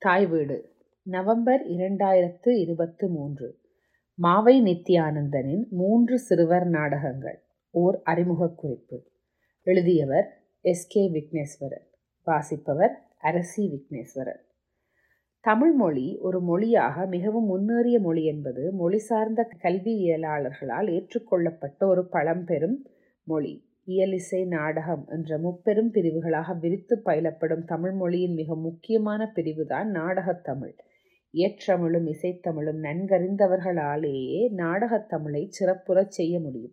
தாய் வீடு நவம்பர் இரண்டாயிரத்து இருபத்து மூன்று. மாவை நித்யானந்தனின் மூன்று சிறுவர் நாடகங்கள். ஓர் அறிமுக குறிப்பு. எழுதியவர் எஸ். கே. விக்னேஸ்வரன். வாசிப்பவர் அரசி விக்னேஸ்வரன். தமிழ் மொழி ஒரு மொழியாக மிகவும் முன்னேறிய மொழி என்பது மொழி சார்ந்த கல்வியியலாளர்களால் ஏற்றுக்கொள்ளப்பட்ட ஒரு பழம்பெரும் மொழி. இயலிசை நாடகம் என்ற முப்பெரும் பிரிவுகளாக விரித்து பயிலப்படும் தமிழ் மொழியின் மிக முக்கியமான பிரிவுதான் நாடகத்தமிழ் இயற்றமிழும் இசைத்தமிழும் நன்கறிந்தவர்களாலேயே நாடகத்தமிழை சிறப்புறச் செய்ய முடியும்.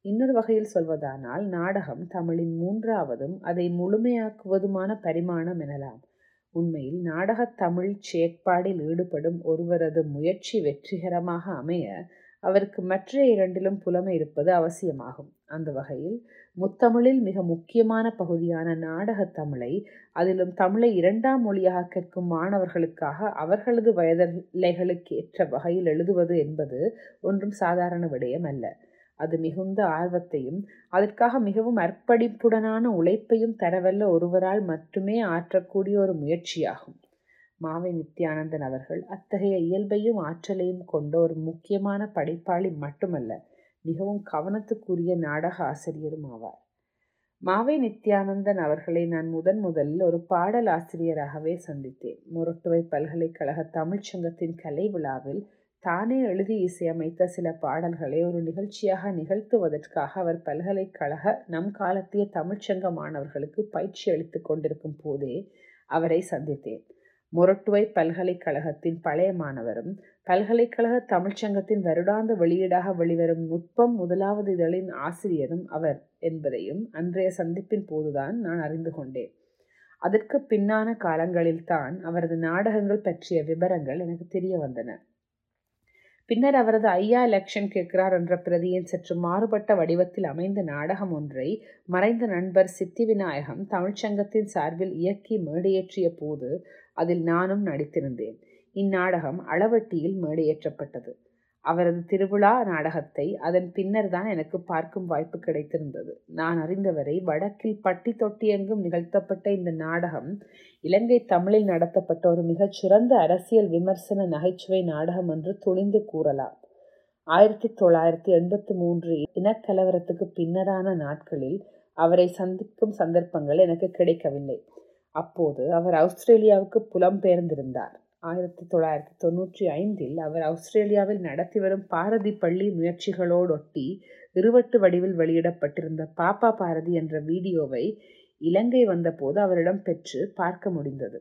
இன்னொரு வகையில் சொல்வதானால் நாடகம் தமிழின் மூன்றாவதும் அதை முழுமையாக்குவதுமான பரிமாணம் எனலாம். உண்மையில் நாடகத் தமிழ் செயற்பாடில் ஈடுபடும் ஒருவரது முயற்சி வெற்றிகரமாக அமைய அவருக்கு மற்ற இரண்டிலும் புலமை இருப்பது அவசியமாகும். அந்த வகையில் முத்தமிழில் மிக முக்கியமான பகுதியான நாடகத் தமிழை அதிலும் தமிழை இரண்டாம் மொழியாக கற்கும் மாணவர்களுக்காக அவர்களது வயதிலைகளுக்கு ஏற்ற வகையில் எழுதுவது என்பது ஒன்றும் சாதாரண விடயம் அல்ல. அது மிகுந்த ஆர்வத்தையும் அதற்காக மிகவும் அர்ப்பணிப்புடனான உழைப்பையும் தரவல்ல ஒருவரால் மட்டுமே ஆற்றக்கூடிய ஒரு முயற்சியாகும். மாவை நித்யானந்தன் அவர்கள் அத்தகைய இயல்பையும் ஆற்றலையும் கொண்ட ஒரு முக்கியமான படைப்பாளி மட்டுமல்ல மிகவும் கவனத்துக்குரிய நாடக ஆசிரியரும் ஆவார். மாவை நித்யானந்தன் அவர்களை நான் முதன் முதலில் ஒரு பாடல் ஆசிரியராகவே சந்தித்தேன். முரட்டுவை பல்கலைக்கழக தமிழ்ச்சங்கத்தின் கலை விழாவில் தானே எழுதி இசையமைத்த சில பாடல்களை ஒரு நிகழ்ச்சியாக நிகழ்த்துவதற்காக அவர் பல்கலைக்கழக நம் காலத்திய தமிழ்ச்சங்க மாணவர்களுக்கு பயிற்சி அளித்து கொண்டிருக்கும் போதே அவரை சந்தித்தேன். மொரட்டுவை பல்கலைக்கழகத்தின் பழைய மாணவரும் பல்கலைக்கழக தமிழ்ச்சங்கத்தின் வருடாந்த வெளியீடாக வெளிவரும் நுட்பம் முதலாவது இதழின் ஆசிரியரும் அவர் என்பதையும் அன்றைய சந்திப்பின் போதுதான் நான் அறிந்து கொண்டேன். அதற்கு பின்னான காலங்களில்தான் அவரது நாடகங்கள் பற்றிய விவரங்கள் எனக்கு தெரிய வந்தன. பின்னர் அவரது ஐயா எலெக்ஷன் கேட்கிறார் என்ற பிரதியின் சற்று மாறுபட்ட வடிவத்தில் அமைந்த நாடகம் ஒன்றை மறைந்த நண்பர் சித்தி விநாயகம் தமிழ்ச்சங்கத்தின் சார்பில் இயக்கி மேடையேற்றிய போது அதில் நானும் நடித்திருந்தேன். இந்நாடகம் அளவட்டியில் மேடையேற்றப்பட்டது. அவரது திருவிழா நாடகத்தை அதன் பின்னர் தான் எனக்கு பார்க்கும் வாய்ப்பு கிடைத்திருந்தது. நான் அறிந்தவரை வடக்கில் பட்டி தொட்டியெங்கும் நிகழ்த்தப்பட்ட இந்த நாடகம் இலங்கை தமிழில் நடத்தப்பட்ட ஒரு மிகச் சிறந்த அரசியல் விமர்சன நகைச்சுவை நாடகம் என்று துணிந்து கூறலாம். ஆயிரத்தி தொள்ளாயிரத்தி எண்பத்தி மூன்று இனக்கலவரத்துக்கு பின்னரான நாட்களில் அவரை சந்திக்கும் சந்தர்ப்பங்கள் எனக்கு கிடைக்கவில்லை. அப்போது அவர் ஆஸ்திரேலியாவுக்கு புலம்பெயர்ந்திருந்தார். ஆயிரத்தி தொள்ளாயிரத்தி தொண்ணூற்றி ஐந்தில் அவர் ஆஸ்திரேலியாவில் நடத்தி வரும் பாரதி பள்ளி முயற்சிகளோடொட்டி இருவட்டு வடிவில் வெளியிடப்பட்டிருந்த பாப்பா பாரதி என்ற வீடியோவை இலங்கை வந்தபோது அவரிடம் பெற்று பார்க்க முடிந்தது.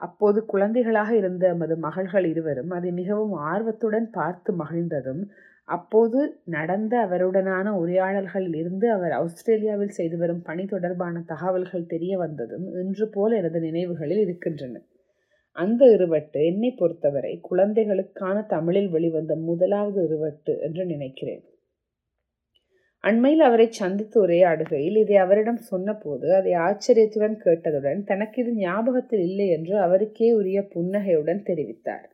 அப்போது குழந்தைகளாக இருந்த எமது மகள்கள் இருவரும் அதை மிகவும் ஆர்வத்துடன் பார்த்து மகிழ்ந்ததும் அப்போது நடந்த அவருடனான உரையாடல்களில் இருந்து அவர் ஆஸ்திரேலியாவில் செய்து வரும் பணி தொடர்பான தகவல்கள் தெரிய வந்ததும் இன்று போல் எனது நினைவுகளில் இருக்கின்றன. அந்த இருவட்டு என்னை பொறுத்தவரை குழந்தைகளுக்கான தமிழில் வெளிவந்த முதலாவது இருவட்டு என்று நினைக்கிறேன். அண்மையில் அவரை சந்தித்து உரையாடுகையில் இதை அவரிடம் சொன்னபோது அதை ஆச்சரியத்துடன் கேட்டதுடன் தனக்கு இது ஞாபகத்தில் இல்லை என்று அவருக்கே உரிய புன்னகையுடன் தெரிவித்தார்.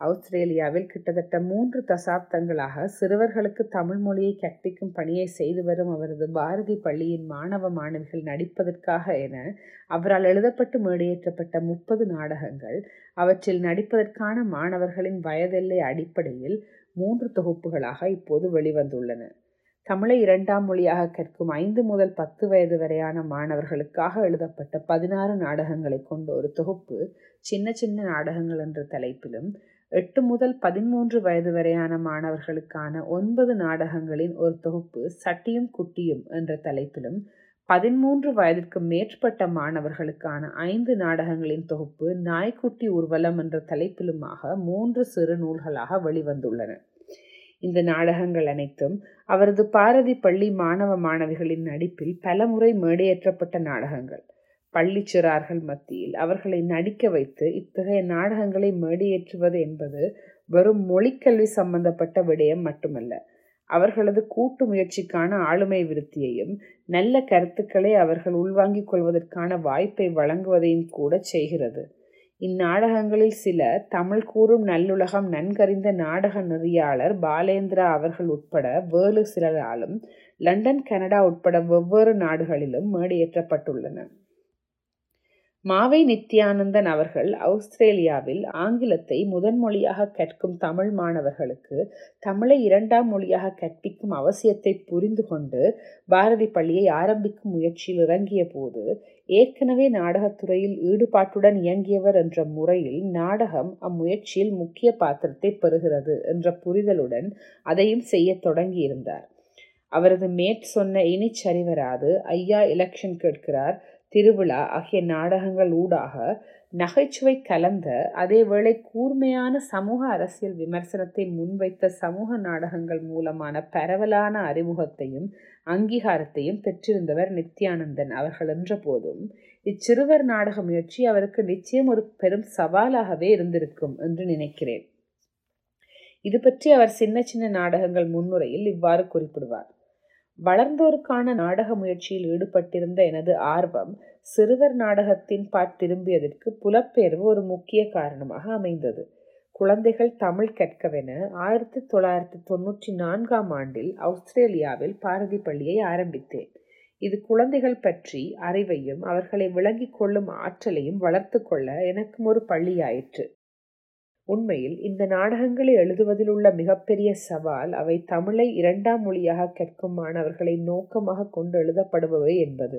ஆஸ்திரேலியாவில் கிட்டத்தட்ட மூன்று தசாப்தங்களாக சிறுவர்களுக்கு தமிழ் மொழியை கற்பிக்கும் பணியை செய்து வரும் அவரது பாரதி பள்ளியின் மாணவ மாணவிகள் நடிப்பதற்காக என அவரால் எழுதப்பட்டு மேடையேற்றப்பட்ட முப்பது நாடகங்கள் அவற்றில் நடிப்பதற்கான மாணவர்களின் வயதெல்லை அடிப்படையில் மூன்று தொகுப்புகளாக இப்போது வெளிவந்துள்ளன. தமிழை இரண்டாம் மொழியாக கற்கும் ஐந்து முதல் பத்து வயது வரையான மாணவர்களுக்காக எழுதப்பட்ட பதினாறு நாடகங்களை கொண்ட ஒரு தொகுப்பு சின்ன சின்ன நாடகங்கள் என்ற தலைப்பிலும் எட்டு முதல் பதிமூன்று வயது வரையான மாணவர்களுக்கான ஒன்பது நாடகங்களின் ஒரு தொகுப்பு சட்டியும் குட்டியும் என்ற தலைப்பிலும் பதிமூன்று வயதிற்கு மேற்பட்ட மாணவர்களுக்கான ஐந்து நாடகங்களின் தொகுப்பு நாய்க்குட்டி ஊர்வலம் என்ற தலைப்பிலுமாக மூன்று சிறு நூல்களாக வெளிவந்துள்ளன. இந்த நாடகங்கள் அனைத்தும் அவரது பாரதி பள்ளி மாணவ மாணவிகளின் நடிப்பில் பலமுறை மேடையேற்றப்பட்ட நாடகங்கள். பள்ளிச்சிறார்கள் மத்தியில் அவர்களை நடிக்க வைத்து இத்தகைய நாடகங்களை மேடையேற்றுவது என்பது வெறும் மொழிக்கல்வி சம்பந்தப்பட்ட விடயம் மட்டுமல்ல. அவர்களது கூட்டு முயற்சிக்கான ஆளுமை விருத்தியையும் நல்ல கருத்துக்களை அவர்கள் உள்வாங்கிக் கொள்வதற்கான வாய்ப்பை வழங்குவதையும் கூட செய்கிறது. இந்நாடகங்களில் சில தமிழ் கூறும் நல்லுலகம் நன்கறிந்த நாடக நெறியாளர் பாலேந்திரா அவர்கள் உட்பட வேறு சிலராலும் லண்டன் கனடா உட்பட வெவ்வேறு நாடுகளிலும் மேடையேற்றப்பட்டுள்ளன மாவை நித்யானந்தன் அவர்கள் ஆஸ்திரேலியாவில் ஆங்கிலத்தை முதன்மொழியாக கற்கும் தமிழ் மாணவர்களுக்கு தமிழை இரண்டாம் மொழியாக கற்பிக்கும் அவசியத்தை புரிந்து கொண்டு பாரதி பள்ளியை ஆரம்பிக்கும் முயற்சியில் இறங்கிய போது ஏற்கனவே நாடகத்துறையில் ஈடுபாட்டுடன் இயங்கியவர் என்ற முறையில் நாடகம் அம்முயற்சியில் முக்கிய பாத்திரத்தை பெறுகிறது என்ற புரிதலுடன் அதையும் செய்ய தொடங்கியிருந்தார். அவரது மேட் சொன்ன இனிச்சரிவராது ஐயா எலெக்ஷன் கேட்கிறார் திருவிழா ஆகிய நாடகங்கள் ஊடாக நகைச்சுவை கலந்த அதேவேளை கூர்மையான சமூக அரசியல் விமர்சனத்தை முன்வைத்த சமூக நாடகங்கள் மூலமான பரவலான அறிமுகத்தையும் அங்கீகாரத்தையும் பெற்றிருந்தவர் நித்யானந்தன் அவர்கள் என்ற போதும் இச்சிறுவர் நாடக முயற்சி அவருக்கு நிச்சயம் ஒரு பெரும் சவாலாகவே இருந்திருக்கும் என்று நினைக்கிறேன். இது பற்றி அவர் சின்ன சின்ன நாடகங்கள் முன்னுரையில் இவ்வாறு குறிப்பிடுவார். வளர்ந்தோருக்கான நாடக முயற்சியில் ஈடுபட்டிருந்த எனது ஆர்வம் சிறுவர் நாடகத்தின் பார் திரும்பியதற்கு புலப்பெயர்வு ஒரு முக்கிய காரணமாக அமைந்தது. குழந்தைகள் தமிழ் கற்கவென ஆயிரத்தி தொள்ளாயிரத்தி தொன்னூற்றி நான்காம் ஆண்டில் ஆஸ்திரேலியாவில் பாரதி பள்ளியை ஆரம்பித்தேன். இது குழந்தைகள் பற்றி அறிவையும் அவர்களை விளங்கிக் கொள்ளும் ஆற்றலையும் வளர்த்து கொள்ள எனக்கும் ஒரு பள்ளியாயிற்று. உண்மையில் இந்த நாடகங்களை எழுதுவதில் உள்ள மிகப்பெரிய சவால் அவை தமிழை இரண்டாம் மொழியாக கற்கும் மாணவர்களை நோக்கமாக கொண்டு எழுதப்படுபவை என்பது.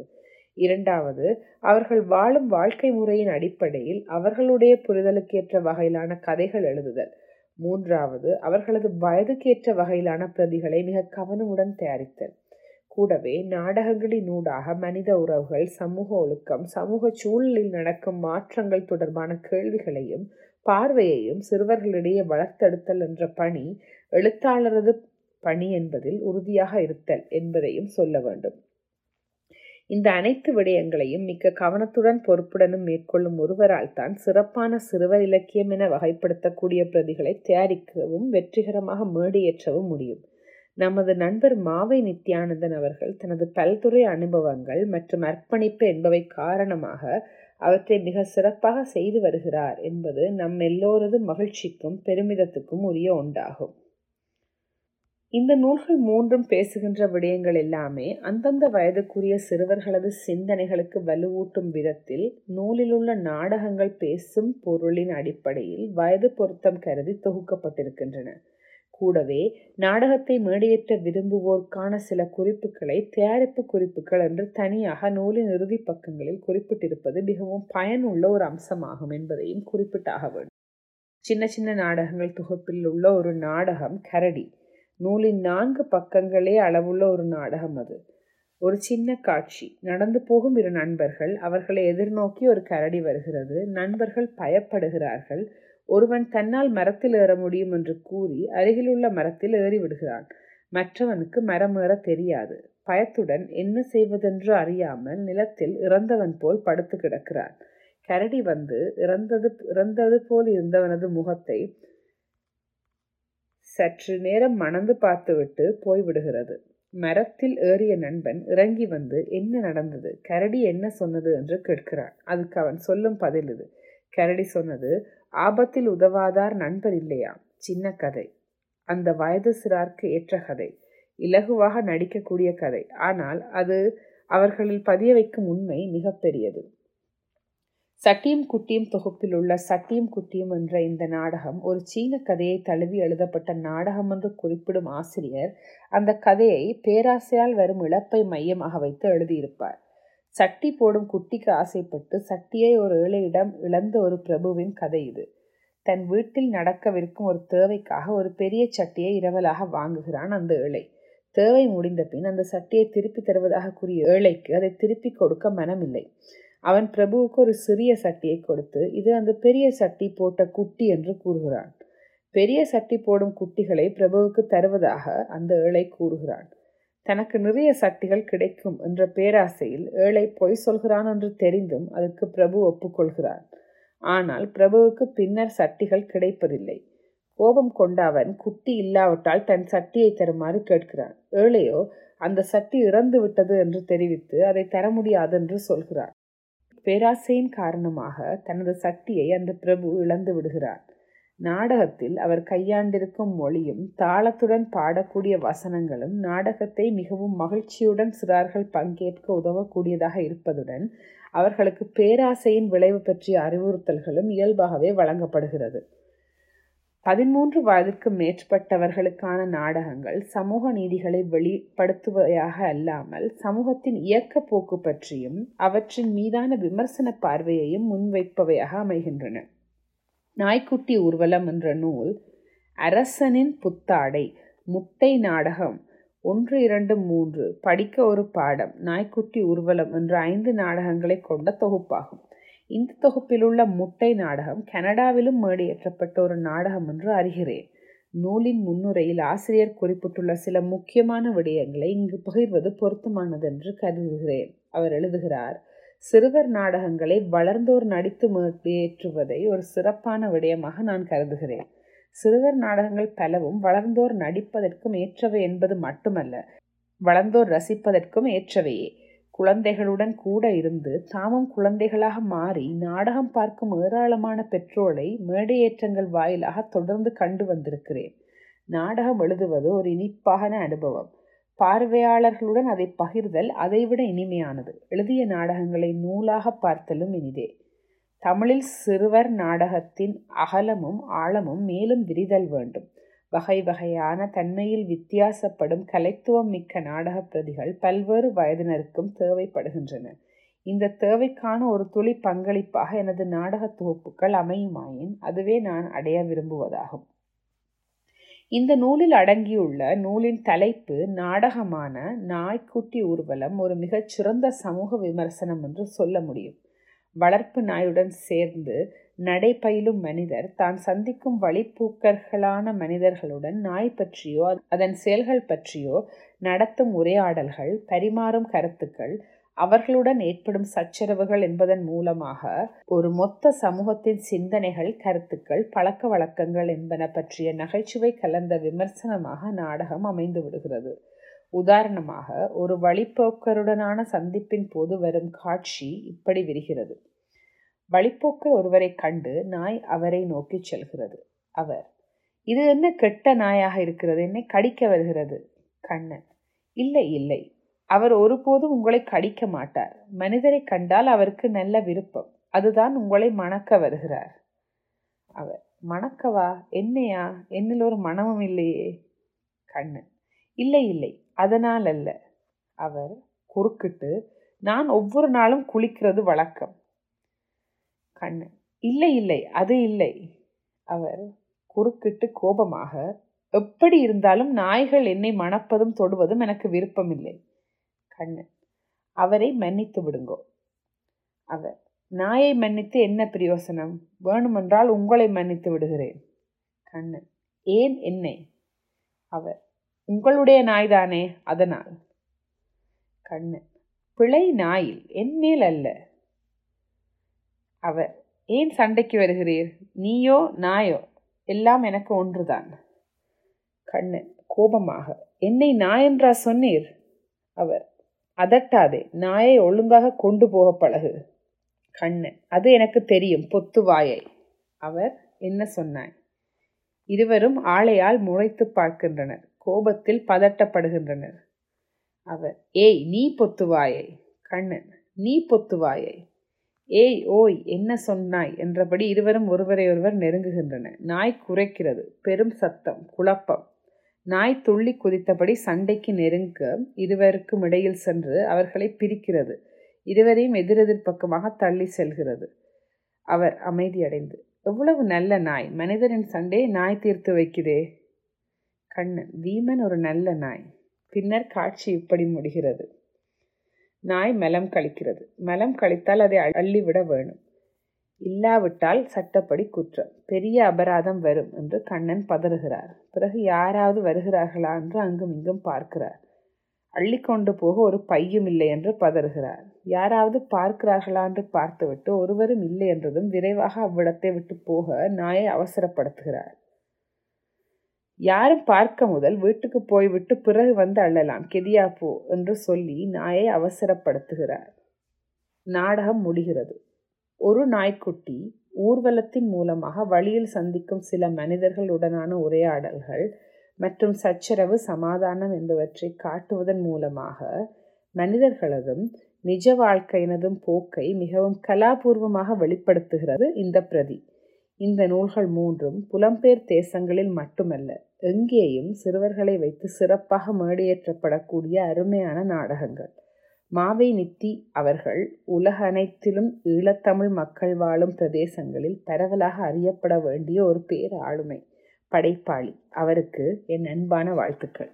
இரண்டாவது அவர்கள் வாழும் வாழ்க்கை முறையின் அடிப்படையில் அவர்களுடைய புரிதலுக்கேற்ற வகையிலான கதைகள் எழுதுதல். மூன்றாவது அவர்களது வயதுக்கேற்ற வகையிலான பிரதிகளை மிக கவனமுடன் தயாரித்தல். கூடவே நாடகங்களினூடாக மனித உறவுகள் சமூக ஒழுக்கம் சமூக சூழலில் நடக்கும் மாற்றங்கள் தொடர்பான கேள்விகளையும் பார்வையையும் சிறுவர்களிடையே வளர்த்தெடுத்தல் என்ற பணி எழுத்தாளரது பணி என்பதில் உறுதியாக இருத்தல் என்பதையும் சொல்ல வேண்டும். இந்த அனைத்து விடயங்களையும் மிக்க கவனத்துடன் பொறுப்புடனும் மேற்கொள்ளும் ஒருவரால் தான் சிறப்பான சிறுவர் இலக்கியம் என வகைப்படுத்தக்கூடிய பிரதிகளை தயாரிக்கவும் வெற்றிகரமாக மேடையேற்றவும் முடியும். நமது நண்பர் மாவை நித்யானந்தன் அவர்கள் தனது பல்துறை அனுபவங்கள் மற்றும் அர்ப்பணிப்பு என்பவை காரணமாக அவற்றை மிக சிறப்பாக செய்து வருகிறார் என்பது நம் எல்லோரது மகிழ்ச்சிக்கும் பெருமிதத்துக்கும் உரிய ஒன்றாகும். இந்த நூல்கள் மூன்றும் பேசுகின்ற விடயங்கள் எல்லாமே அந்தந்த வயதுக்குரிய சிறுவர்களது சிந்தனைகளுக்கு வலுவூட்டும் விதத்தில் நூலிலுள்ள நாடகங்கள் பேசும் பொருளின் அடிப்படையில் வயது பொருத்தம் கருதி தொகுக்கப்பட்டிருக்கின்றன. கூடவே நாடகத்தை மேடையேற்ற விரும்புவோருக்கான சில குறிப்புகளை தயாரிப்பு குறிப்புகள் என்று தனியாக நூலின் இறுதி பக்கங்களில் குறிப்பிட்டிருப்பது மிகவும் பயனுள்ள ஒரு அம்சமாகும் என்பதையும் குறிப்பிட்டாக வேண்டும். சின்ன சின்ன நாடகங்கள் தொகுப்பில் உள்ள ஒரு நாடகம் கரடி. நூலின் நான்கு பக்கங்களே அளவுள்ள ஒரு நாடகம் அது. ஒரு சின்ன காட்சி. நடந்து போகும் இரு நண்பர்கள். அவர்களை எதிர்நோக்கி ஒரு கரடி வருகிறது. நண்பர்கள் பயப்படுகிறார்கள். ஒருவன் தன்னால் மரத்தில் ஏற முடியும் என்று கூறி அருகிலுள்ள மரத்தில் ஏறிவிடுகிறான் மற்றவனுக்கு மரம் ஏற தெரியாது. பயத்துடன் என்ன செய்வதென்று அறியாமல் நிலத்தில் இறந்தவன் போல் படுத்து கிடக்கிறான். கரடி வந்து இறந்தது இறந்தது போல் இருந்தவனது முகத்தை சற்று நேரம் மணந்து பார்த்துவிட்டு போய்விடுகிறது. மரத்தில் ஏறிய நண்பன் இறங்கி வந்து என்ன நடந்தது? கரடி என்ன சொன்னது? என்று கேட்கிறான். அதுக்கு அவன் சொல்லும் பதில் இது. கரடி சொன்னது ஆபத்தில் உதவாதார் நண்பர் இல்லையா? சின்ன கதை. அந்த வயது சிறார்க்கு ஏற்ற கதை. இலகுவாக நடிக்கக்கூடிய கதை. ஆனால் அது அவர்களில் பதிய வைக்கும் உண்மை மிகப்பெரியது சட்டியும் குட்டியும் தொகுப்பில் உள்ள சட்டியும் குட்டியும் என்ற இந்த நாடகம் ஒரு சீன கதையை தழுவி எழுதப்பட்ட நாடகம் என்று குறிப்பிடும் ஆசிரியர் அந்த கதையை பேராசையால் வரும் இழப்பை மையமாக வைத்து எழுதியிருப்பார். சட்டி போடும் குட்டிக்கு ஆசைப்பட்டு சட்டியை ஒரு ஏழையிடம் இழந்த ஒரு பிரபுவின் கதை இது. தன் வீட்டில் நடக்கவிருக்கும் ஒரு தேவைக்காக ஒரு பெரிய சட்டியை இரவலாக வாங்குகிறான் அந்த ஏழை. தேவை முடிந்த பின் அந்த சட்டியை திருப்பி தருவதாக கூறிய ஏழைக்கு அதை திருப்பி கொடுக்க மனமில்லை. அவன் பிரபுவுக்கு ஒரு சிறிய சட்டியை கொடுத்து இது அந்த பெரிய சட்டி போட்ட குட்டி என்று கூறுகிறான். பெரிய சட்டி போடும் குட்டிகளை பிரபுவுக்கு தருவதாக அந்த ஏழை கூறுகிறான். தனக்கு நிறைய சக்திகள் கிடைக்கும் என்ற பேராசையில் ஏழை பொய் சொல்கிறான் என்று தெரிந்தும் அதுக்கு பிரபு ஒப்புக்கொள்கிறார். ஆனால் பிரபுவுக்கு பின்னர் சட்டிகள் கிடைப்பதில்லை. கோபம் கொண்ட அவன் குட்டி இல்லாவிட்டால் தன் சட்டியை தருமாறு கேட்கிறான். ஏழையோ அந்த சட்டி இறந்து விட்டது என்று தெரிவித்து அதை தர முடியாது என்று சொல்கிறான். பேராசையின் காரணமாக தனது சக்தியை அந்த பிரபு இழந்து விடுகிறார். நாடகத்தில் அவர் கையாண்டிருக்கும் மொழியும் தாளத்துடன் பாடக்கூடிய வசனங்களும் நாடகத்தை மிகவும் மகிழ்ச்சியுடன் சிறார்கள் பங்கேற்க உதவக்கூடியதாக இருப்பதுடன் அவர்களுக்கு பேராசையின் விளைவு பற்றிய அறிவுறுத்தல்களும் இயல்பாகவே வழங்கப்படுகிறது. பதிமூன்று வயதிற்கு மேற்பட்டவர்களுக்கான நாடகங்கள் சமூக நீதிகளை வெளிப்படுத்துவையாக அல்லாமல் சமூகத்தின் இயக்க போக்கு பற்றியும் அவற்றின் மீதான விமர்சன பார்வையையும் முன்வைப்பவையாக அமைகின்றன. நாய்க்குட்டி ஊர்வலம் என்ற நூல் அரசனின் புத்தாடை முட்டை நாடகம் ஒன்று இரண்டு மூன்று படிக்க ஒரு பாடம் நாய்க்குட்டி ஊர்வலம் என்ற ஐந்து நாடகங்களை கொண்ட தொகுப்பாகும். இந்த தொகுப்பிலுள்ள முட்டை நாடகம் கனடாவிலும் மேடையேற்றப்பட்ட ஒரு நாடகம் என்று அறிகிறேன். நூலின் முன்னுரையில் ஆசிரியர் குறிப்பிட்டுள்ள சில முக்கியமான விடயங்களை இங்கு பகிர்வது பொருத்தமானது என்று கருதுகிறேன். அவர் எழுதுகிறார் சிறுவர் நாடகங்களை வளர்ந்தோர் நடித்து ஏற்றுவதை ஒரு சிறப்பான விடயமாக நான் கருதுகிறேன். சிறுவர் நாடகங்கள் பலவும் வளர்ந்தோர் நடிப்பதற்கும் ஏற்றவை என்பது மட்டுமல்ல வளர்ந்தோர் ரசிப்பதற்கும் ஏற்றவையே. குழந்தைகளுடன் கூட இருந்து தாமும் குழந்தைகளாக மாறி நாடகம் பார்க்கும் ஏராளமான பெற்றோரை மேடையேற்றங்கள் வாயிலாக தொடர்ந்து கண்டு வந்திருக்கிறேன். நாடகம் எழுதுவது ஒரு இனிப்பான அனுபவம். பார்வையாளர்களுடன் அதை பகிர்தல் அதைவிட இனிமையானது. எழுதிய நாடகங்களை நூலாக பார்த்தலும் இனிதே. தமிழில் சிறுவர் நாடகத்தின் அகலமும் ஆழமும் மேலும் விரிதல் வேண்டும். வகை வகையான தன்மையில் வித்தியாசப்படும் கலைத்துவம் மிக்க நாடக பிரதிகள் பல்வேறு வயதினருக்கும் தேவைப்படுகின்றன. இந்த தேவைக்கான ஒரு துளி பங்களிப்பாக எனது நாடக தொகுப்புகள் அமையுமாயின் அதுவே நான் அடைய விரும்புவதாகும். இந்த நூலில் அடங்கியுள்ள நூலின் தலைப்பு நாடகமான நாய்க்குட்டி ஊர்வலம் ஒரு மிகச் சிறந்த சமூக விமர்சனம் என்று சொல்ல முடியும். வளர்ப்பு நாயுடன் சேர்ந்து நடைபயிலும் மனிதர் தான் சந்திக்கும் வழிப்பூக்கர்களான மனிதர்களுடன் நாய் பற்றியோ அதன் செயல்கள் பற்றியோ நடத்தும் உரையாடல்கள் பரிமாறும் கருத்துக்கள் அவர்களுடன் ஏற்படும் சச்சரவுகள் என்பதன் மூலமாக ஒரு மொத்த சமூகத்தின் சிந்தனைகள் கருத்துக்கள் பழக்க வழக்கங்கள் என்பன பற்றிய நகைச்சுவை கலந்த விமர்சனமாக நாடகம் அமைந்து விடுகிறது. உதாரணமாக ஒரு வழிப்போக்கருடனான சந்திப்பின் போது வரும் காட்சி இப்படி விரிகிறது. வழிப்போக்கர் ஒருவரை கண்டு நாய் அவரை நோக்கி செல்கிறது. அவர் இது என்ன கெட்ட நாயாக இருக்கிறது? என்னை கடிக்க வருகிறது? கண்ணன் இல்லை இல்லை. அவர் ஒருபோதும் உங்களை கடிக்க மாட்டார். மனிதரை கண்டால் அவருக்கு நல்ல விருப்பம். அதுதான் உங்களை மணக்க வருகிறார். அவர் மணக்கவா? என்னையா? என்னில் ஒரு மனமும் இல்லையே. கண்ணன். இல்லை இல்லை. அதனால் அல்ல. அவர் குறுக்கிட்டு நான் ஒவ்வொரு நாளும் குளிக்கிறது வழக்கம். கண்ணன். இல்லை இல்லை. அது இல்லை. அவர் குறுக்கிட்டு கோபமாக எப்படி இருந்தாலும் நாய்கள் என்னை மணப்பதும் தொடுவதும் எனக்கு விருப்பமில்லை. கண்ணன் அவரை மன்னித்து விடுங்கோ. அவர் நாயை மன்னித்து என்ன பிரயோசனம்? வேணுமென்றால் உங்களை மன்னித்து விடுகிறேன். கண்ணன் ஏன் என்னை? அவர் உங்களுடைய நாய்தானே? அதனால். கண்ணன் பிழை நாயில் என் மேல் அல்ல. அவர் ஏன் சண்டைக்கு வருகிறீர்? நீயோ நாயோ? எல்லாம் எனக்கு ஒன்றுதான். கண்ணன் கோபமாக என்னை நாயென்றா சொன்னீர்? அவர் அதட்டாதே நாயை ஒழுங்காக கொண்டு போக பழகு. கண்ணன் அது எனக்கு தெரியும் பொத்து வாயை. அவர் என்ன சொன்னாய்? இருவரும் ஆளையால் முறைத்து பார்க்கின்றனர் கோபத்தில் பதட்டப்படுகின்றனர். அவர் ஏய் நீ பொத்துவாயை கண்ணன் நீ பொத்துவாயை ஏய் ஓய் என்ன சொன்னாய்? என்றபடி இருவரும் ஒருவரையொருவர் நெருங்குகின்றன நாய் குறைக்கிறது பெரும் சத்தம் குழப்பம். நாய் துள்ளி குதித்தபடி சண்டைக்கு நெருங்க இருவருக்கும் இடையில் சென்று அவர்களை பிரிக்கிறது. இருவரையும் எதிரெதிர் பக்கமாக தள்ளி செல்கிறது. அவர் அமைதியடைந்து எவ்வளவு நல்ல நாய். மனிதரின் சண்டையை நாய் தீர்த்து வைக்குதே. கண்ணன் வீமன் ஒரு நல்ல நாய். பின்னர் காட்சி இப்படி முடிகிறது. நாய் மலம் கழிக்கிறது. மலம் கழித்தால் அதை அள்ளிவிட வேணும். இல்லாவிட்டால் சட்டப்படி குற்றம். பெரிய அபராதம் வரும் என்று கண்ணன் பதறுகிறார். பிறகு யாராவது வருகிறார்களா என்று அங்கும் இங்கும் பார்க்கிறார். அள்ளி கொண்டு போக ஒரு பையும் இல்லை என்று பதறுகிறார். யாராவது பார்க்கிறார்களா என்று பார்த்துவிட்டு ஒருவரும் இல்லை என்றதும் விரைவாக அவ்விடத்தை விட்டு போக நாயை அவசரப்படுத்துகிறார். யாரும் பார்க்க முதல் வீட்டுக்கு போய்விட்டு பிறகு வந்து அள்ளலாம் கெதியா போ என்று சொல்லி நாயை அவசரப்படுத்துகிறார். நாடகம் முடிகிறது. ஒரு நாய்க்குட்டி ஊர்வலத்தின் மூலமாக வழியில் சந்திக்கும் சில மனிதர்களுடனான உரையாடல்கள் மற்றும் சச்சரவு சமாதானம் என்பவற்றை காட்டுவதன் மூலமாக மனிதர்களதும் நிஜ வாழ்க்கையினதும் போக்கை மிகவும் கலாபூர்வமாக வெளிப்படுத்துகிறது இந்த பிரதி. இந்த நூல்கள் மூன்றும் புலம்பெயர் தேசங்களில் மட்டுமல்ல எங்கேயும் சிறுவர்களை வைத்து சிறப்பாக மேடையேற்றப்படக்கூடிய அருமையான நாடகங்கள். மாவை நித்தி அவர்கள் உலக அனைத்திலும் ஈழத்தமிழ் மக்கள் வாழும் பிரதேசங்களில் பரவலாக அறியப்பட வேண்டிய ஒரு பேர் ஆளுமை படைப்பாளி. அவருக்கு என் அன்பான வாழ்த்துக்கள்.